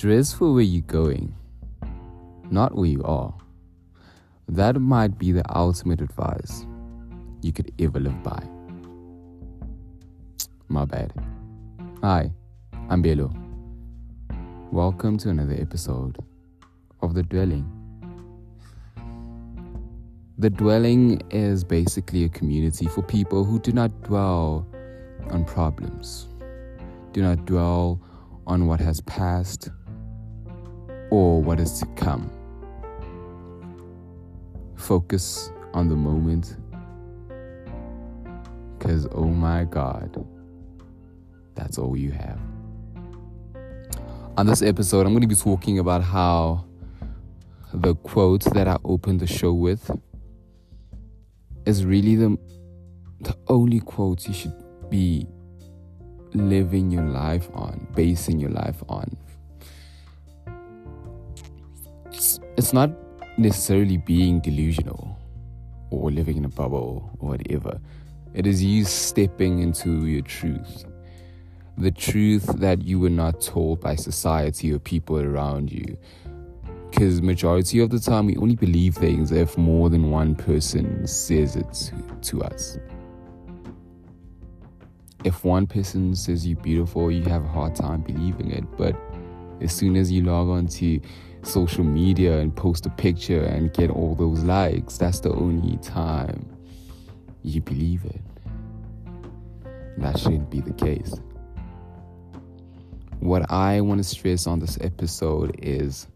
Dress for where you're going, not where you are. That might be the ultimate advice you could ever live by. My bad. Hi, I'm Belo. Welcome to another episode of The Dwelling. The Dwelling is basically a community for people who do not dwell on problems, do not dwell on what has passed or what is to come. Focus on the moment because, oh my God, that's all you have. On this episode, I'm going to be talking about how the quote that I opened the show with is really the, the only quote you should be living your life on, basing your life on. It's, not necessarily being delusional or living in a bubble or whatever. It is you stepping into your truth. The truth that you were not told by society or people around you. Because majority of the time we only believe things if more than one person says it to us if one person says you're beautiful, you have a hard time believing it. But as soon as you log on to social media and post a picture and get all those likes, that's the only time you believe it. That shouldn't be the case. What I want to stress on this episode is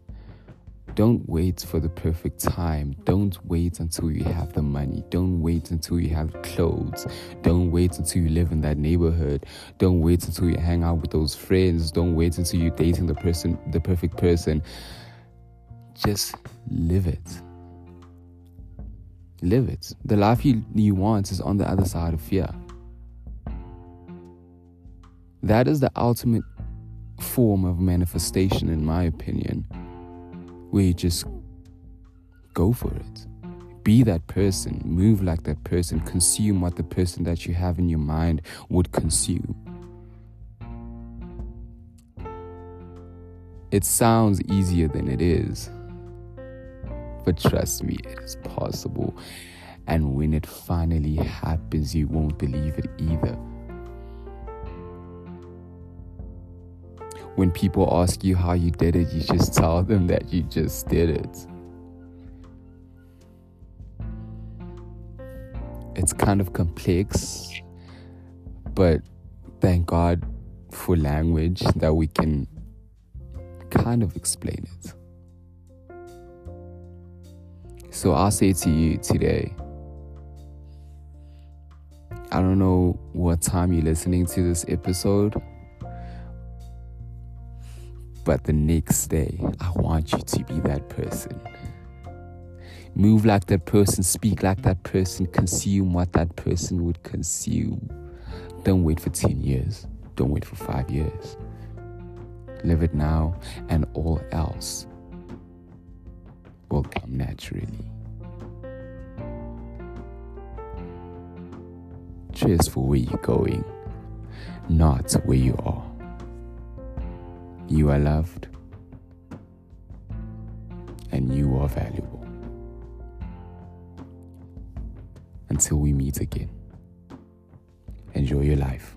don't wait for the perfect time. Don't wait until you have the money. Don't wait until you have clothes. Don't wait until you live in that neighborhood. Don't wait until you hang out with those friends. Don't wait until you're dating the person, the perfect person. Just live it. Live it. The life you, you want is on the other side of fear. That is the ultimate form of manifestation, in my opinion where you just go for it. Be that person, move like that person, consume what the person that you have in your mind would consume. It sounds easier than it is, but trust me, it is possible. And when it finally happens, you won't believe it either. When people ask you how you did it, you just tell them that you just did it. It's kind of complex, but thank God for language that we can kind of explain it. So I'll say to you today I don't know what time you're listening to this episode but the next day, I want you to be that person. Move like that person, speak like that person, consume what that person would consume. Don't wait for 10 years. Don't wait for five years. Live it now, and all else will come naturally. Cheers for where you're going, not where you are. You are loved and you are valuable. Until we meet again, enjoy your life.